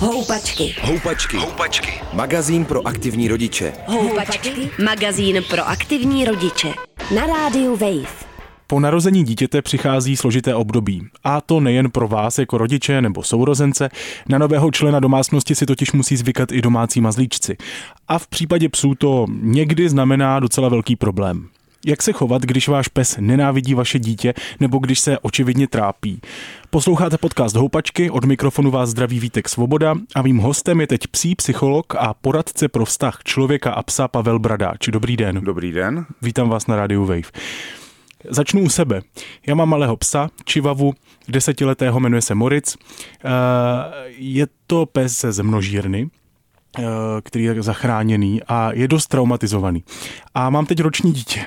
Houpačky. Houpačky. Houpačky. Magazín pro aktivní rodiče. Houpačky. Magazín pro aktivní rodiče. Na rádiu Wave. Po narození dítěte přichází složité období. A to nejen pro vás jako rodiče nebo sourozence. Na nového člena domácnosti si totiž musí zvykat i domácí mazlíčci. A v případě psů to někdy znamená docela velký problém. Jak se chovat, když váš pes nenávidí vaše dítě nebo když se očividně trápí? Posloucháte podcast Houpačky, od mikrofonu vás zdraví Vítek Svoboda a mým hostem je teď psí psycholog a poradce pro vztah člověka a psa Pavel Bradáč. Dobrý den. Dobrý den. Vítám vás na rádiu Wave. Začnu u sebe. Já mám malého psa, čivavu, desetiletého, jmenuje se Moritz. Eh, je to pes ze množírny, eh, který je zachráněný a je dost traumatizovaný. A mám teď roční dítě.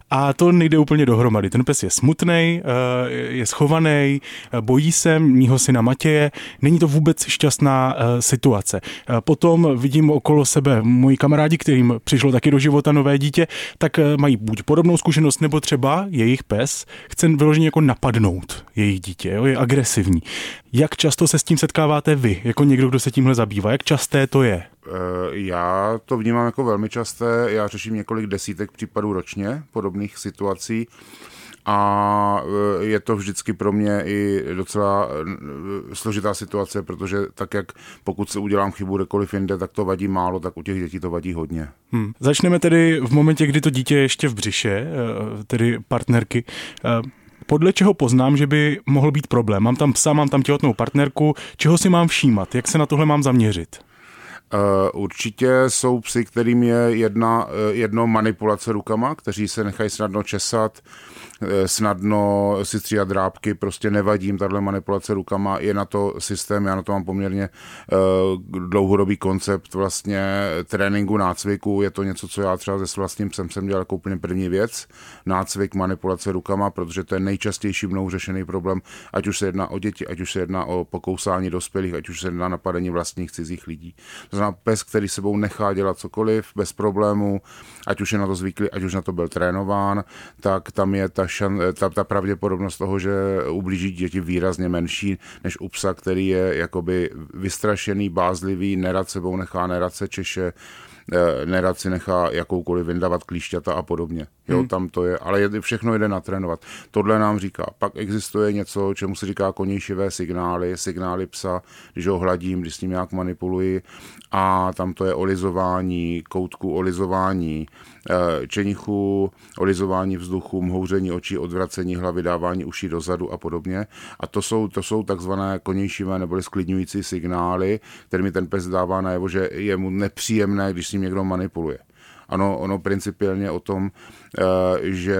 A to nejde úplně dohromady. Ten pes je smutný, eh, je schovaný, eh, bojí se mýho syna Matěje. Není to vůbec šťastná eh, situace. Potom vidím okolo sebe moji kamarádi, kterým přišlo taky do života nové dítě, tak mají buď podobnou zkušenost, nebo třeba jejich pes chce vyloženě jako napadnout jejich dítě, jo, je agresivní. Jak často se s tím setkáváte vy, jako někdo, kdo se tímhle zabývá? Jak časté to je? Já to vnímám jako velmi časté. Já řeším několik desítek případů ročně podobných situací a e, je to vždycky pro mě i docela e, složitá situace, protože tak jak pokud se udělám chybu kdekoliv jinde, tak to vadí málo, tak u těch dětí to vadí hodně. Hmm. Začneme tedy v momentě, kdy to dítě je ještě v břiše, e, tedy partnerky. Podle čeho poznám, že by mohl být problém? Mám tam psa, mám tam těhotnou partnerku, čeho si mám všímat? Jak se na tohle mám zaměřit? Určitě jsou psy, kterým je jedna, jedno manipulace rukama, kteří se nechají snadno česat, Eh, snadno si stříhat drábky, prostě nevadím, tahle manipulace rukama, je na to systém, já na to mám poměrně eh, dlouhodobý koncept vlastně tréninku, nácviku, je to něco, co já třeba se vlastním psem jsem dělal jako úplně první věc, nácvik, manipulace rukama, protože to je nejčastější mnou řešený problém, ať už se jedná o děti, ať už se jedná o pokousání dospělých, ať už se jedná napadení vlastních cizích lidí. To znamená pes, který sebou nechá dělat cokoliv bez problému, ať už je na to zvyklý, ať už na to byl trénován, tak tam je ta šan, ta, ta pravděpodobnost toho, že ublíží děti výrazně menší než u psa, který je jakoby vystrašený, bázlivý, nerad sebou nechá, nerad se češe, eh, nerad si nechá jakoukoliv vyndavat klíšťata a podobně. Jo, hmm. tam to je, ale je, všechno jde natrénovat. Tohle nám říká. Pak existuje něco, čemu se říká konějšivé signály, signály psa, když ho hladím, když s ním nějak manipuluji a tam to je olizování, koutku olizování, eh, čenichu, olizování vzduchu, mhouření očí, odvracení hlavy, dávání uší dozadu a podobně. A to jsou, to jsou takzvané konějšivé nebo sklidňující signály, kterými ten pes dává najevo, že je mu nepříjemné, když s ním někdo manipuluje. Ano, ono principiálně o tom, eh, že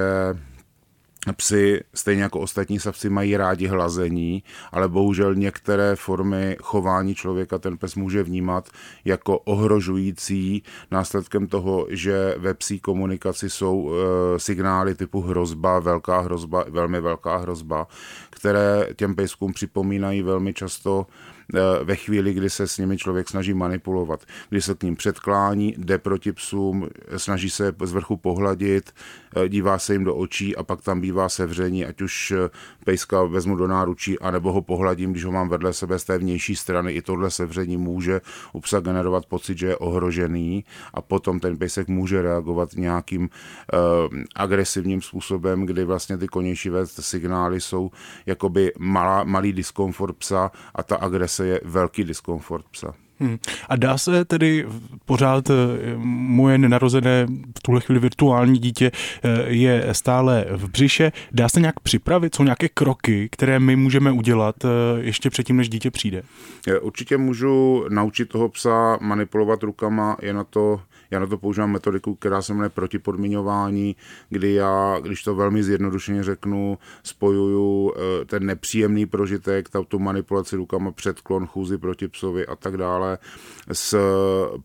Psy, stejně jako ostatní savci, mají rádi hlazení, ale bohužel některé formy chování člověka ten pes může vnímat jako ohrožující. Následkem toho, že ve psí komunikaci jsou e, signály typu hrozba, velká hrozba, velmi velká hrozba, které těm pejskům připomínají velmi často ve chvíli, kdy se s nimi člověk snaží manipulovat, kdy se k ním předklání, jde proti psům, snaží se z vrchu pohladit, eh, dívá se jim do očí a pak tam bývá sevření, ať už eh, pejska vezmu do náručí, anebo ho pohladím, když ho mám vedle sebe z té vnější strany. I tohle sevření může u psa generovat pocit, že je ohrožený a potom ten pejsek může reagovat nějakým agresivním způsobem, kdy vlastně ty konější signály jsou jakoby malá, malý diskomfort psa a ta agrese zase je velký diskomfort psa. Hmm. A dá se tedy pořád eh, moje nenarozené v tuhle chvíli virtuální dítě eh, je stále v břiše, dá se nějak připravit, jsou nějaké kroky, které my můžeme udělat eh, ještě předtím, než dítě přijde? Určitě můžu naučit toho psa manipulovat rukama, je na to já na to používám metodiku, která se jmenuje protipodmiňování, kdy já, když to velmi zjednodušeně řeknu, spojuju eh, ten nepříjemný prožitek, tu manipulaci rukama, předklon, chůzy proti psovi a tak dále s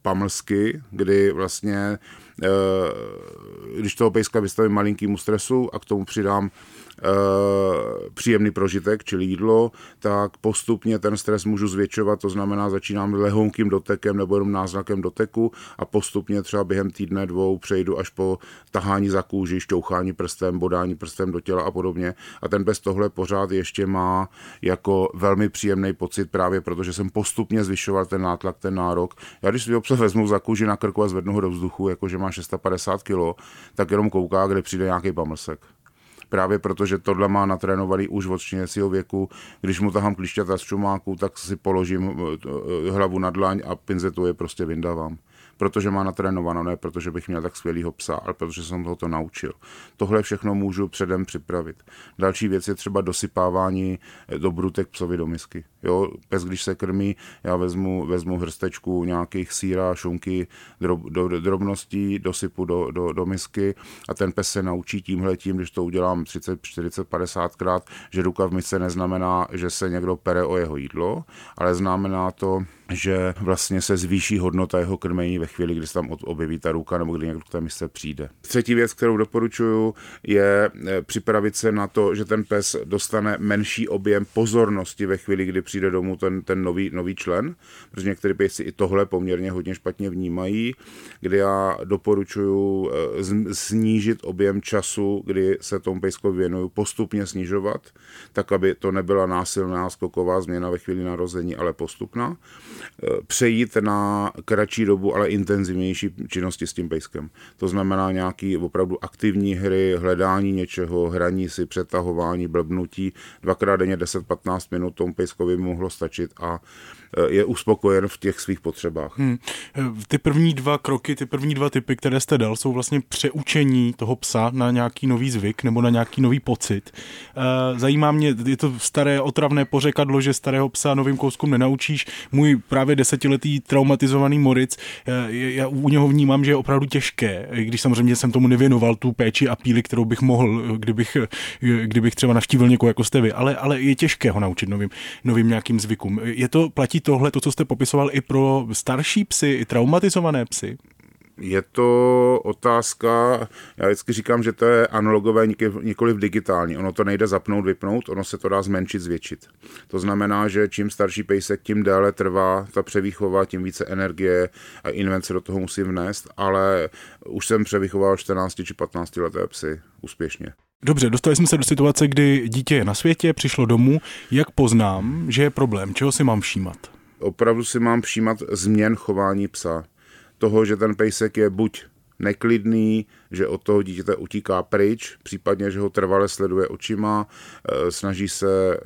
pamlsky, kdy vlastně eh, když toho pejska vystavím malinkýmu stresu a k tomu přidám příjemný prožitek, čili jídlo, tak postupně ten stres můžu zvětšovat, to znamená začínám lehonkým dotekem nebo jenom náznakem doteku a postupně třeba během týdne, dvou přejdu až po tahání za kůži, šťouchání prstem, bodání prstem do těla a podobně. A ten bez tohle pořád ještě má jako velmi příjemný pocit právě protože jsem postupně zvyšoval ten nátlak, ten nárok. Já když si obsah vezmu za kůži na krku a zvednu ho do vzduchu, jakože má 650 kg, tak jenom kouká, kde přijde nějaký pamlsek právě protože tohle má natrénovaný už od štěněcího věku. Když mu tahám klišťata z čumáku, tak si položím eh, eh, hlavu na dlaň a pinzetu je prostě vyndávám protože má natrénováno, ne protože bych měl tak skvělýho psa, ale protože jsem ho to naučil. Tohle všechno můžu předem připravit. Další věc je třeba dosypávání eh, do brutek psovi do misky. Jo, pes, když se krmí, já vezmu, vezmu hrstečku nějakých síra, šunky, drob, do, drobností, dosypu do, do, do misky a ten pes se naučí tímhle tím, když to udělám 30, 40, 50 krát, že ruka v misce neznamená, že se někdo pere o jeho jídlo, ale znamená to, že vlastně se zvýší hodnota jeho krmení ve chvíli, kdy se tam objeví ta ruka nebo kdy někdo k té misce přijde. Třetí věc, kterou doporučuju, je eh, připravit se na to, že ten pes dostane menší objem pozornosti ve chvíli, kdy přijde domů ten, ten nový, nový člen, protože některé pejsci i tohle poměrně hodně špatně vnímají, kdy já doporučuju eh, snížit objem času, kdy se tomu pejskovi věnuju, postupně snižovat, tak aby to nebyla násilná skoková změna ve chvíli narození, ale postupná přejít na kratší dobu, ale intenzivnější činnosti s tím pejskem. To znamená nějaký opravdu aktivní hry, hledání něčeho, hraní si, přetahování, blbnutí. Dvakrát denně 10-15 minut tomu pejskovi mohlo stačit a Eh, je uspokojen v těch svých potřebách. Hmm. Eh, ty první dva kroky, ty první dva typy, které jste dal, jsou vlastně přeučení toho psa na nějaký nový zvyk nebo na nějaký nový pocit. Eh, zajímá mě, je to staré otravné pořekadlo, že starého psa novým kouskům nenaučíš. Můj právě desetiletý traumatizovaný Moric, já u něho vnímám, že je opravdu těžké, když samozřejmě jsem tomu nevěnoval tu péči a píli, kterou bych mohl, kdybych, kdybych třeba navštívil někoho jako jste vy, ale, ale je těžké ho naučit novým, novým nějakým zvykům. Je to, platí tohle, to, co jste popisoval, i pro starší psy, i traumatizované psy? Je to otázka, já vždycky říkám, že to je analogové, nikoliv digitální. Ono to nejde zapnout, vypnout, ono se to dá zmenšit, zvětšit. To znamená, že čím starší pejsek, tím déle trvá ta převýchova, tím více energie a invence do toho musím vnést, ale už jsem převychoval 14 či 15 leté psy úspěšně. Dobře, dostali jsme se do situace, kdy dítě je na světě, přišlo domů. Jak poznám, že je problém? Čeho si mám všímat? Opravdu si mám všímat změn chování psa. Toho, že ten pejsek je buď neklidný, že od toho dítěte utíká pryč, případně, že ho trvale sleduje očima, eh, snaží se eh,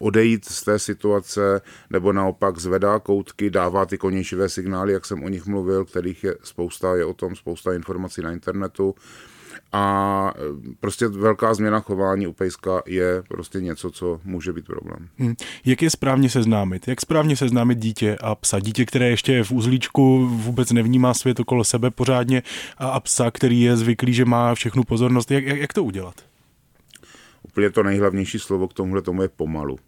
odejít z té situace, nebo naopak zvedá koutky, dává ty konějšivé signály, jak jsem o nich mluvil, kterých je spousta, je o tom spousta informací na internetu a e, prostě velká změna chování u pejska je prostě něco, co může být problém. Hmm. Jak je správně seznámit? Jak správně seznámit dítě a psa? Dítě, které ještě je v uzlíčku, vůbec nevnímá svět okolo sebe pořádně a psa, který je zvyklý, že má všechnu pozornost. Jak, jak, jak to udělat? Úplně to nejhlavnější slovo k tomuhle tomu je pomalu.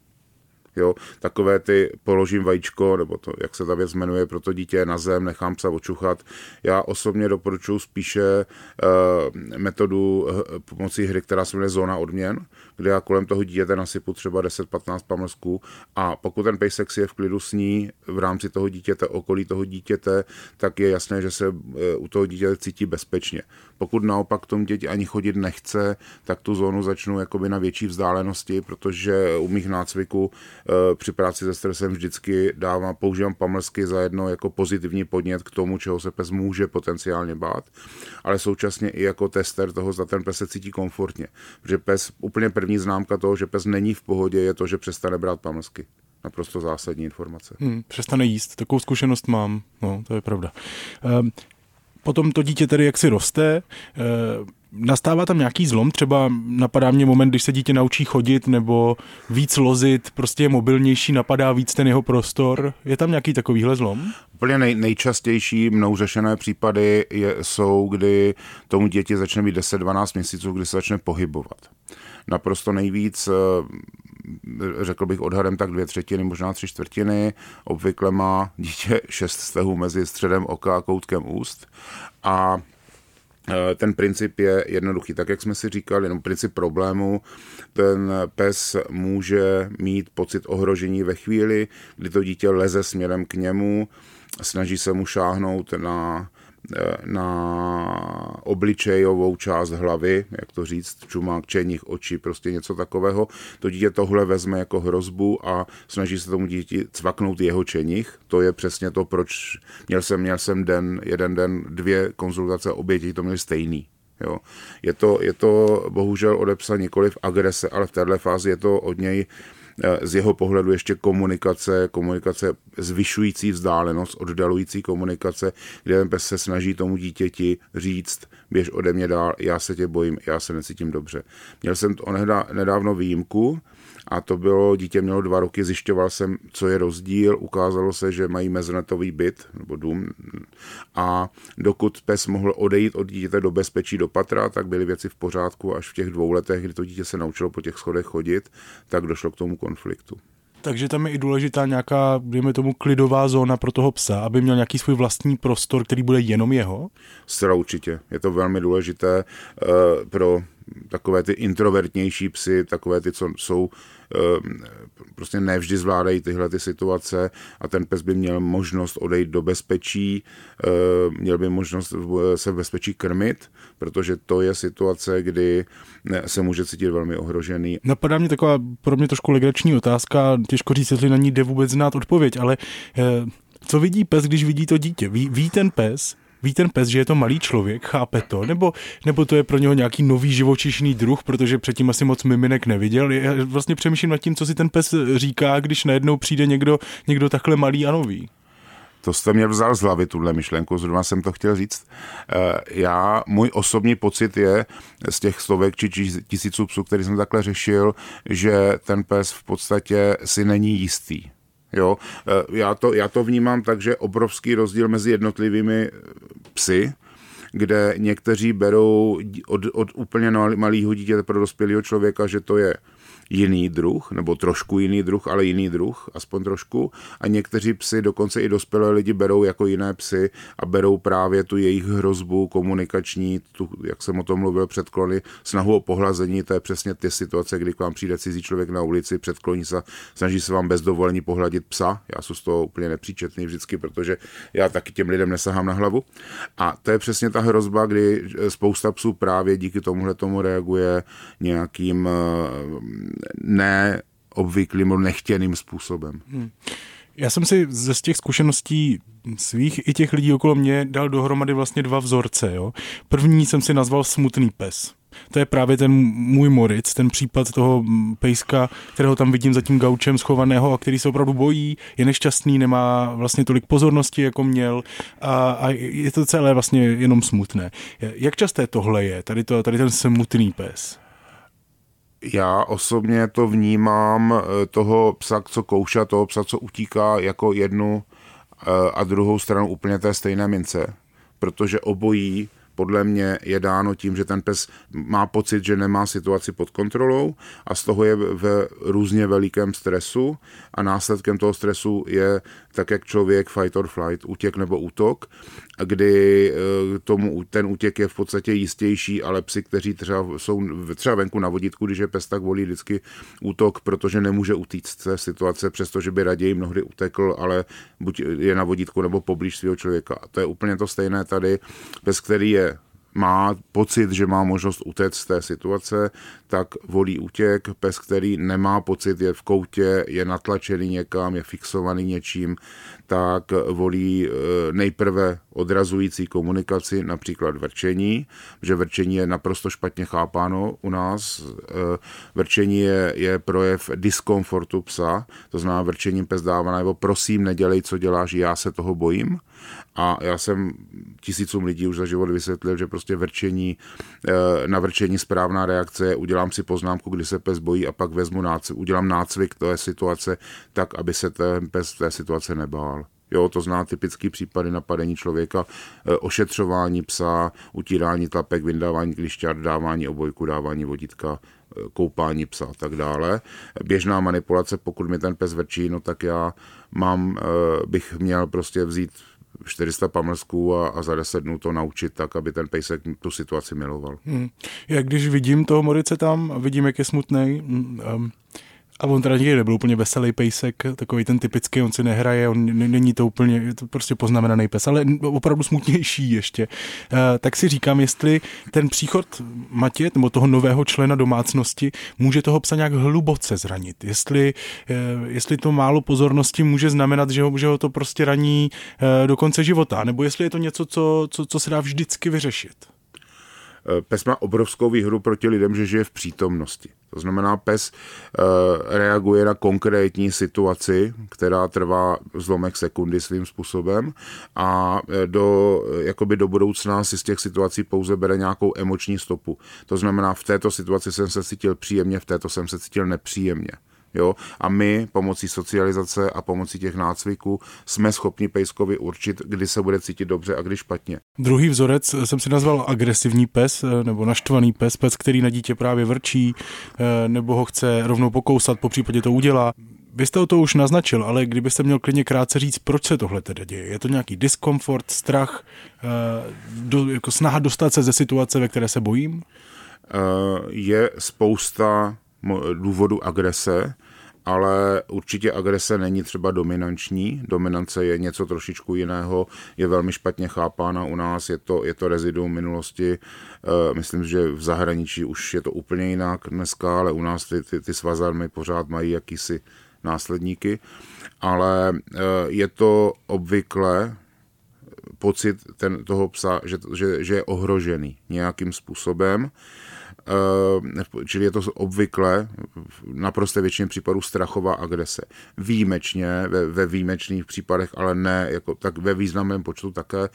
Jo, takové ty položím vajíčko, nebo to, jak se ta věc jmenuje, pro to dítě na zem, nechám psa očuchat. Já osobně doporučuji spíše uh, metodu uh, pomocí hry, která se jmenuje zóna odměn, kde já kolem toho dítěte nasypu třeba 10-15 pamlsků a pokud ten pejsek si je v klidu sní v rámci toho dítěte, okolí toho dítěte, tak je jasné, že se uh, u toho dítěte cítí bezpečně. Pokud naopak tomu děti ani chodit nechce, tak tu zónu začnu jakoby na větší vzdálenosti, protože u mých nácviků Eh, při práci se stresem vždycky dávám, používám pamlsky za jedno jako pozitivní podnět k tomu, čeho se pes může potenciálně bát, ale současně i jako tester toho, zda ten pes se cítí komfortně. Protože pes, úplně první známka toho, že pes není v pohodě, je to, že přestane brát pamlsky naprosto zásadní informace. Hmm, přestane jíst, takovou zkušenost mám, no, to je pravda. Um, potom to dítě tedy jak si roste, uh, Nastává tam nějaký zlom? Třeba napadá mě moment, když se dítě naučí chodit nebo víc lozit, prostě je mobilnější, napadá víc ten jeho prostor. Je tam nějaký takovýhle zlom? Úplně nej, nejčastější mnou řešené případy je, jsou, kdy tomu děti začne být 10-12 měsíců, kdy se začne pohybovat. Naprosto nejvíc, eh, řekl bych odhadem tak dvě třetiny, možná tři čtvrtiny. Obvykle má dítě šest stehů mezi středem oka a koutkem úst. A ten princip je jednoduchý, tak jak jsme si říkali, jenom princip problému, ten pes může mít pocit ohrožení ve chvíli, kdy to dítě leze směrem k němu, snaží se mu šáhnout na na obličejovou část hlavy, jak to říct, čumák, čenich, oči, prostě něco takového. To dítě tohle vezme jako hrozbu a snaží se tomu dítě cvaknout jeho čenich. To je přesně to, proč měl jsem, měl jsem den, jeden den, dvě konzultace, obě děti to měly stejný. Jo. Je, to, je to bohužel odepsat nikoli v agrese, ale v této fázi je to od něj Eh, z jeho pohledu ještě komunikace, komunikace zvyšující vzdálenost, oddalující komunikace, kde ten pes se snaží tomu dítěti říct, běž ode mě dál, já se tě bojím, já se necítím dobře. Měl jsem to nedávno výjimku, a to bylo, dítě mělo dva roky, zjišťoval jsem, co je rozdíl, ukázalo se, že mají mezinetový byt nebo dům a dokud pes mohl odejít od dítěte do bezpečí do patra, tak byly věci v pořádku až v těch dvou letech, kdy to dítě se naučilo po těch schodech chodit, tak došlo k tomu konfliktu. Takže tam je i důležitá nějaká, dejme tomu, klidová zóna pro toho psa, aby měl nějaký svůj vlastní prostor, který bude jenom jeho? Zcela určitě. Je to velmi důležité uh, pro takové ty introvertnější psy, takové ty, co jsou prostě nevždy zvládají tyhle ty situace a ten pes by měl možnost odejít do bezpečí, ehm, měl by možnost se v bezpečí krmit, protože to je situace, kdy se může cítit velmi ohrožený. Napadá mě taková pro mě trošku legrační otázka, těžko říct, jestli na ní jde vůbec znát odpověď, ale eh, co vidí pes, když vidí to dítě? Ví, ví ten pes, ví ten pes, že je to malý člověk, chápe to, nebo, nebo to je pro něho nějaký nový živočišný druh, protože předtím asi moc miminek neviděl. Já vlastně přemýšlím nad tím, co si ten pes říká, když najednou přijde někdo, někdo takhle malý a nový. To jste mě vzal z hlavy, tuhle myšlenku, zrovna jsem to chtěl říct. Eh, já, můj osobní pocit je z těch stovek či tisíců psů, který jsem takhle řešil, že ten pes v podstatě si není jistý Jo, e, já to, já to vnímám tak, že obrovský rozdíl mezi jednotlivými e, psy, kde někteří berou od, od úplně malého dítěte pro dospělého člověka, že to je jiný druh, nebo trošku jiný druh, ale jiný druh, aspoň trošku. A někteří psy, dokonce i dospělé lidi, berou jako jiné psy a berou právě tu jejich hrozbu komunikační, tu, jak jsem o tom mluvil, předklony, snahu o pohlazení, to je přesně ty situace, kdy k vám přijde cizí člověk na ulici, předkloní se, snaží se vám bez dovolení pohladit psa. Já jsem z toho úplně nepříčetný vždycky, protože já taky těm lidem nesahám na hlavu. A to je přesně ta hrozba, kdy spousta psů právě díky tomuhle tomu reaguje nějakým ne obvyklým nebo nechtěným způsobem. Hmm. Já jsem si ze těch zkušeností svých i těch lidí okolo mě dal dohromady vlastně dva vzorce. Jo? První jsem si nazval smutný pes. To je právě ten můj Moritz, ten případ toho pejska, kterého tam vidím za tím gaučem schovaného a který se opravdu bojí, je nešťastný, nemá vlastně tolik pozornosti, jako měl a, a je to celé vlastně jenom smutné. Jak časté tohle je, tady, to, tady ten smutný pes? Já osobně to vnímám eh, toho psa, co kouša, toho psa, co utíká jako jednu eh, a druhou stranu úplně té stejné mince, protože obojí podle mě je dáno tím, že ten pes má pocit, že nemá situaci pod kontrolou a z toho je ve různě velikém stresu a následkem toho stresu je tak, jak člověk fight or flight, útěk nebo útok, kdy eh, tomu ten útěk je v podstatě jistější, ale psi, kteří třeba jsou třeba venku na vodítku, když je pes, tak volí vždycky útok, protože nemůže utíct z situace, přestože by raději mnohdy utekl, ale buď je na vodítku nebo poblíž svého člověka. A to je úplně to stejné tady. Pes, který je má pocit, že má možnost utéct z té situace, tak volí útěk. Pes, který nemá pocit, je v koutě, je natlačený někam, je fixovaný něčím, tak volí eh, nejprve odrazující komunikaci, například vrčení, že vrčení je naprosto špatně chápáno u nás. Eh, vrčení je, je projev diskomfortu psa, to znamená vrčením pes dává nebo prosím, nedělej, co děláš, já se toho bojím. A já jsem tisícům lidí už za život vysvětlil, že prostě vrčení, eh, na vrčení správná reakce je, udělám si poznámku, kdy se pes bojí a pak vezmu nácvik, udělám nácvik té situace tak, aby se ten pes té situace nebál. Jo, to zná typický případy napadení člověka, eh, ošetřování psa, utírání tlapek, vyndávání klišťat, dávání obojku, dávání vodítka, eh, koupání psa a tak dále. Běžná manipulace, pokud mi ten pes vrčí, no tak já mám, bych měl prostě vzít 400 pamlsků a, a za 10 dnů to naučit tak, aby ten pejsek tu situaci miloval. Hmm. Jak když vidím toho Morice tam, vidím, jak je smutný, um, a on teda nikdy nebyl úplně veselý pejsek, takový ten typický, on si nehraje, on není to úplně, je to prostě poznamenaný pes, ale opravdu smutnější ještě. Uh, tak si říkám, jestli ten příchod Matě, nebo toho nového člena domácnosti, může toho psa nějak hluboce zranit. Jestli, uh, jestli to málo pozornosti může znamenat, že ho, že ho to prostě raní uh, do konce života, nebo jestli je to něco, co, co, co se dá vždycky vyřešit. Pes má obrovskou výhodu proti lidem, že žije v přítomnosti. To znamená, pes uh, reaguje na konkrétní situaci, která trvá zlomek sekundy svým způsobem a eh, do, jakoby do budoucna si z těch situací pouze bere nějakou emoční stopu. To znamená, v této situaci jsem se cítil příjemně, v této jsem se cítil nepříjemně. Jo? A my pomocí socializace a pomocí těch nácviků jsme schopni pejskovi určit, kdy se bude cítit dobře a kdy špatně. Druhý vzorec jsem si nazval agresivní pes eh, nebo naštvaný pes, pes, který na dítě právě vrčí eh, nebo ho chce rovnou pokousat, po případě to udělá. Vy jste to už naznačil, ale kdybyste měl klidně krátce říct, proč se tohle tedy děje? Je to nějaký diskomfort, strach, eh, do, jako snaha dostat se ze situace, ve které se bojím? Je spousta důvodu agrese, ale určitě agrese není třeba dominanční. Dominance je něco trošičku jiného, je velmi špatně chápána u nás, je to, je to reziduum minulosti. Eh, myslím, že v zahraničí už je to úplně jinak dneska, ale u nás ty, ty, ty svazarmy pořád mají jakýsi následníky. Ale eh, je to obvykle pocit ten, toho psa, že, že, že je ohrožený nějakým způsobem čili je to obvykle na prosté většině případů strachová agrese. Výjimečně, ve, ve výjimečných případech, ale ne jako tak ve významném počtu také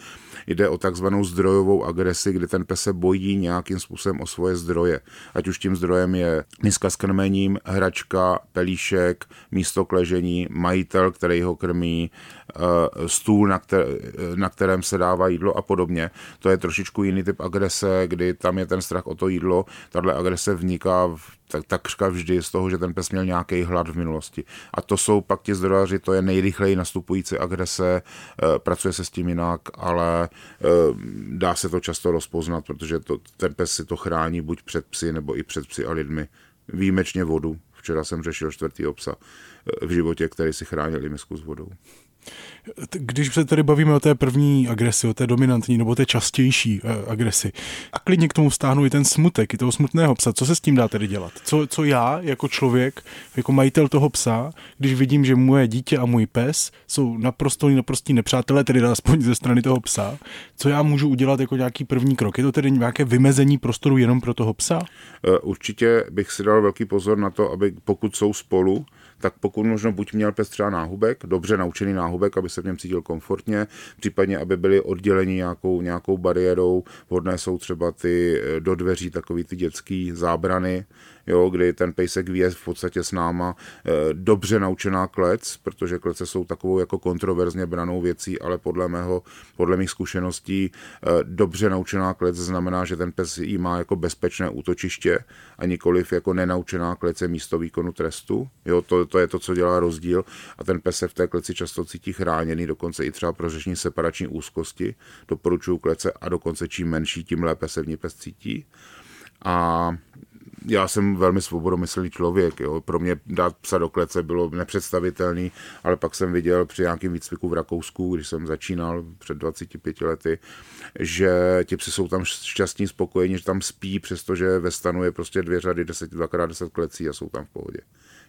jde o takzvanou zdrojovou agresi, kdy ten pes se bojí nějakým způsobem o svoje zdroje. Ať už tím zdrojem je miska s krmením, hračka, pelíšek, místo k ležení, majitel, který ho krmí, eh, stůl, na, kter, na kterém se dává jídlo a podobně. To je trošičku jiný typ agrese, kdy tam je ten strach o to jídlo, tahle agrese vniká v, tak, takřka vždy z toho, že ten pes měl nějaký hlad v minulosti. A to jsou pak ti zdradaři, to je nejrychleji nastupující agrese, e, pracuje se s tím jinak, ale e, dá se to často rozpoznat, protože to, ten pes si to chrání buď před psy, nebo i před psy a lidmi. Výjimečně vodu. Včera jsem řešil čtvrtý obsa v životě, který si chránil i misku s vodou. Když se tady bavíme o té první agresi, o té dominantní nebo té častější uh, agresi, a klidně k tomu stáhnu i ten smutek, i toho smutného psa, co se s tím dá tedy dělat? Co, co já jako člověk, jako majitel toho psa, když vidím, že moje dítě a můj pes jsou naprosto naprostí nepřátelé, tedy aspoň ze strany toho psa, co já můžu udělat jako nějaký první krok? Je to tedy nějaké vymezení prostoru jenom pro toho psa? Eh, určitě bych si dal velký pozor na to, aby pokud jsou spolu, tak pokud možno buď měl pes třeba náhubek, dobře naučený náhubek, aby se v něm cítil komfortně, případně aby byli odděleni nějakou, nějakou bariérou. Vhodné jsou třeba ty eh, do dveří takový ty dětský zábrany, jo, kdy ten pejsek ví v podstatě s náma eh, dobře naučená klec, protože klece jsou takovou jako kontroverzně branou věcí, ale podle mého, podle mých zkušeností eh, dobře naučená klec znamená, že ten pes jí má jako bezpečné útočiště a nikoliv jako nenaučená klece místo výkonu trestu. Jo, to, to je to, co dělá rozdíl a ten pes se v té kleci často cítí chráněný, dokonce i třeba pro řešení separační úzkosti. Doporučuju klece a dokonce čím menší, tím lépe se v ní pes cítí. A já jsem velmi svobodomyslný člověk. Jo. Pro mě dát psa do klece bylo nepředstavitelný, ale pak jsem viděl při nějakém výcviku v Rakousku, když jsem začínal před 25 lety, že ti psy jsou tam šťastní, spokojení, že tam spí, přestože ve stanu je prostě dvě řady, 10, dvakrát deset klecí a jsou tam v pohodě.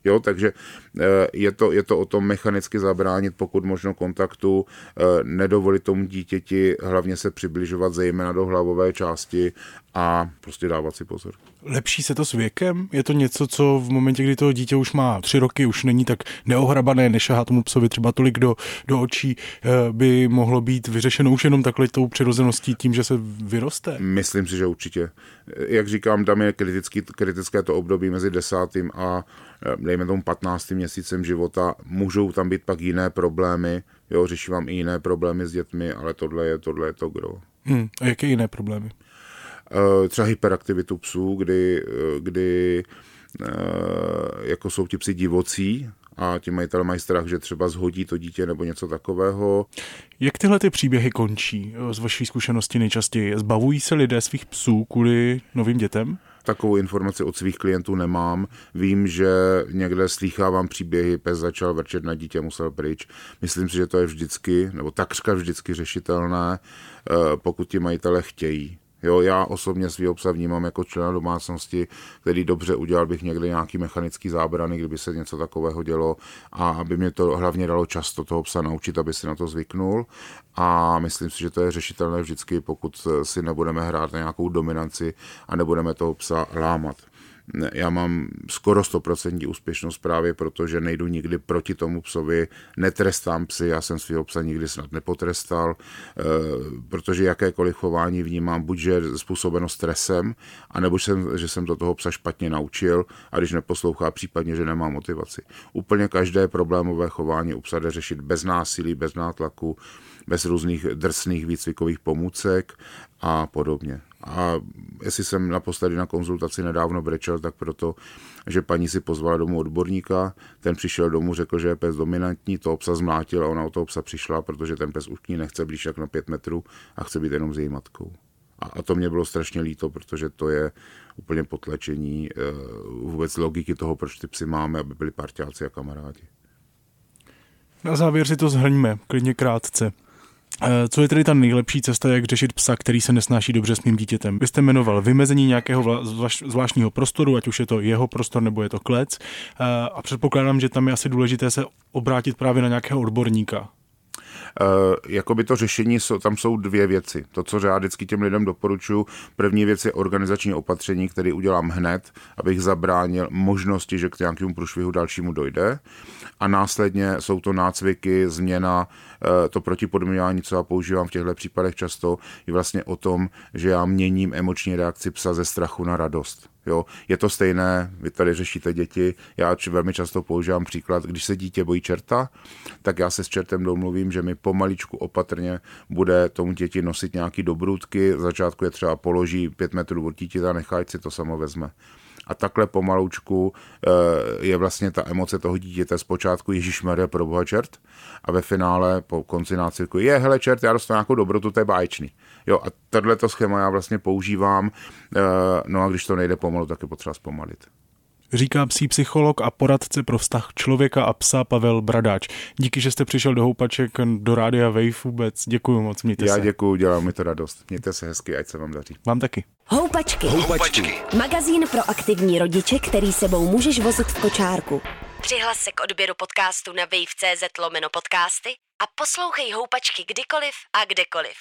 Jo, takže eh, je to, je to o tom mechanicky zabránit, pokud možno kontaktu, eh, nedovolit tomu dítěti hlavně se přibližovat zejména do hlavové části a prostě dávat si pozor. Lepší se to s věkem? Je to něco, co v momentě, kdy to dítě už má tři roky, už není tak neohrabané, nešahá tomu psovi třeba tolik do, do očí, eh, by mohlo být vyřešeno už jenom takhle tou přirozeností tím, že se vyroste? Myslím si, že určitě. Jak říkám, tam je kritický, kritické to období mezi desátým a eh, dejme tomu 15. měsícem života. Můžou tam být pak jiné problémy, jo, řeším vám i jiné problémy s dětmi, ale tohle je, tohle je to gro. Hmm, a jaké jiné problémy? Eh, třeba hyperaktivitu psů, kdy, eh, kdy eh, jako jsou ti psi divocí a ti majitelé mají strach, že třeba zhodí to dítě nebo něco takového. Jak tyhle ty příběhy končí z vaší zkušenosti nejčastěji? Zbavují se lidé svých psů kvůli novým dětem? Takovou informaci od svých klientů nemám. Vím, že někde slýchávám příběhy, pes začal vrčet na dítě, musel pryč. Myslím si, že to je vždycky, nebo takřka vždycky řešitelné, pokud ti majitele chtějí. Jo, já osobně svého psa vnímám jako člena domácnosti, který dobře udělal bych někde nějaký mechanický zábrany, kdyby se něco takového dělo a aby mě to hlavně dalo často toho psa naučit, aby si na to zvyknul. A myslím si, že to je řešitelné vždycky, pokud si nebudeme hrát na nějakou dominanci a nebudeme toho psa lámat já mám skoro 100% úspěšnost právě proto, že nejdu nikdy proti tomu psovi, netrestám psy, já jsem svého psa nikdy snad nepotrestal, eh, protože jakékoliv chování vnímám buď, že je způsobeno stresem, anebo jsem, že jsem to toho psa špatně naučil a když neposlouchá, případně, že nemá motivaci. Úplně každé problémové chování u psa jde řešit bez násilí, bez nátlaku, bez různých drsných výcvikových pomůcek a podobně. A jestli jsem naposledy na konzultaci nedávno brečel, tak proto, že paní si pozvala domů odborníka, ten přišel domů, řekl, že je pes dominantní, toho psa zmlátil a ona o toho psa přišla, protože ten pes už k ní nechce blíž jak na pět metrů a chce být jenom s její matkou. A, a to mě bylo strašně líto, protože to je úplně potlačení e, vůbec logiky toho, proč ty psy máme, aby byli parťáci a kamarádi. Na závěr si to zhrňme, klidně krátce. Eh, co je tedy ta nejlepší cesta, jak řešit psa, který se nesnáší dobře s mým dítětem? Vy jste jmenoval vymezení nějakého zvláštního prostoru, ať už je to jeho prostor nebo je to klec. Eh, a předpokládám, že tam je asi důležité se obrátit právě na nějakého odborníka. Uh, jakoby to řešení, tam jsou dvě věci. To, co já vždycky těm lidem doporučuji, první věc je organizační opatření, který udělám hned, abych zabránil možnosti, že k nějakému průšvihu dalšímu dojde. A následně jsou to nácviky, změna, uh, to protipodmíňování, co já používám v těchto případech často, je vlastně o tom, že já měním emoční reakci psa ze strachu na radost. Jo, je to stejné, vy tady řešíte děti, já velmi často používám příklad, když se dítě bojí čerta, tak já se s čertem domluvím, že mi pomaličku opatrně bude tomu děti nosit nějaký dobrůdky, v začátku je třeba položí pět metrů od dítěta, nechaj si to samo vezme a takhle pomaloučku eh, je vlastně ta emoce toho dítěte zpočátku Ježíš Maria pro boha čert a ve finále po konci nácviku je hele čert, já dostanu nějakou dobrotu, to je báječný. Jo a tohleto schéma já vlastně používám, eh, no a když to nejde pomalu, tak je potřeba zpomalit říká psí psycholog a poradce pro vztah člověka a psa Pavel Bradáč. Díky, že jste přišel do Houpaček do Rádia Wave vůbec. Děkuji moc, mějte Já se. Já děkuji, dělám mi to radost. Mějte se hezky, ať se vám daří. Vám taky. Houpačky. Houpačky. Magazín pro aktivní rodiče, který sebou můžeš vozit v kočárku. Přihlas se k odběru podcastu na wave.cz lomeno podcasty a poslouchej Houpačky kdykoliv a kdekoliv.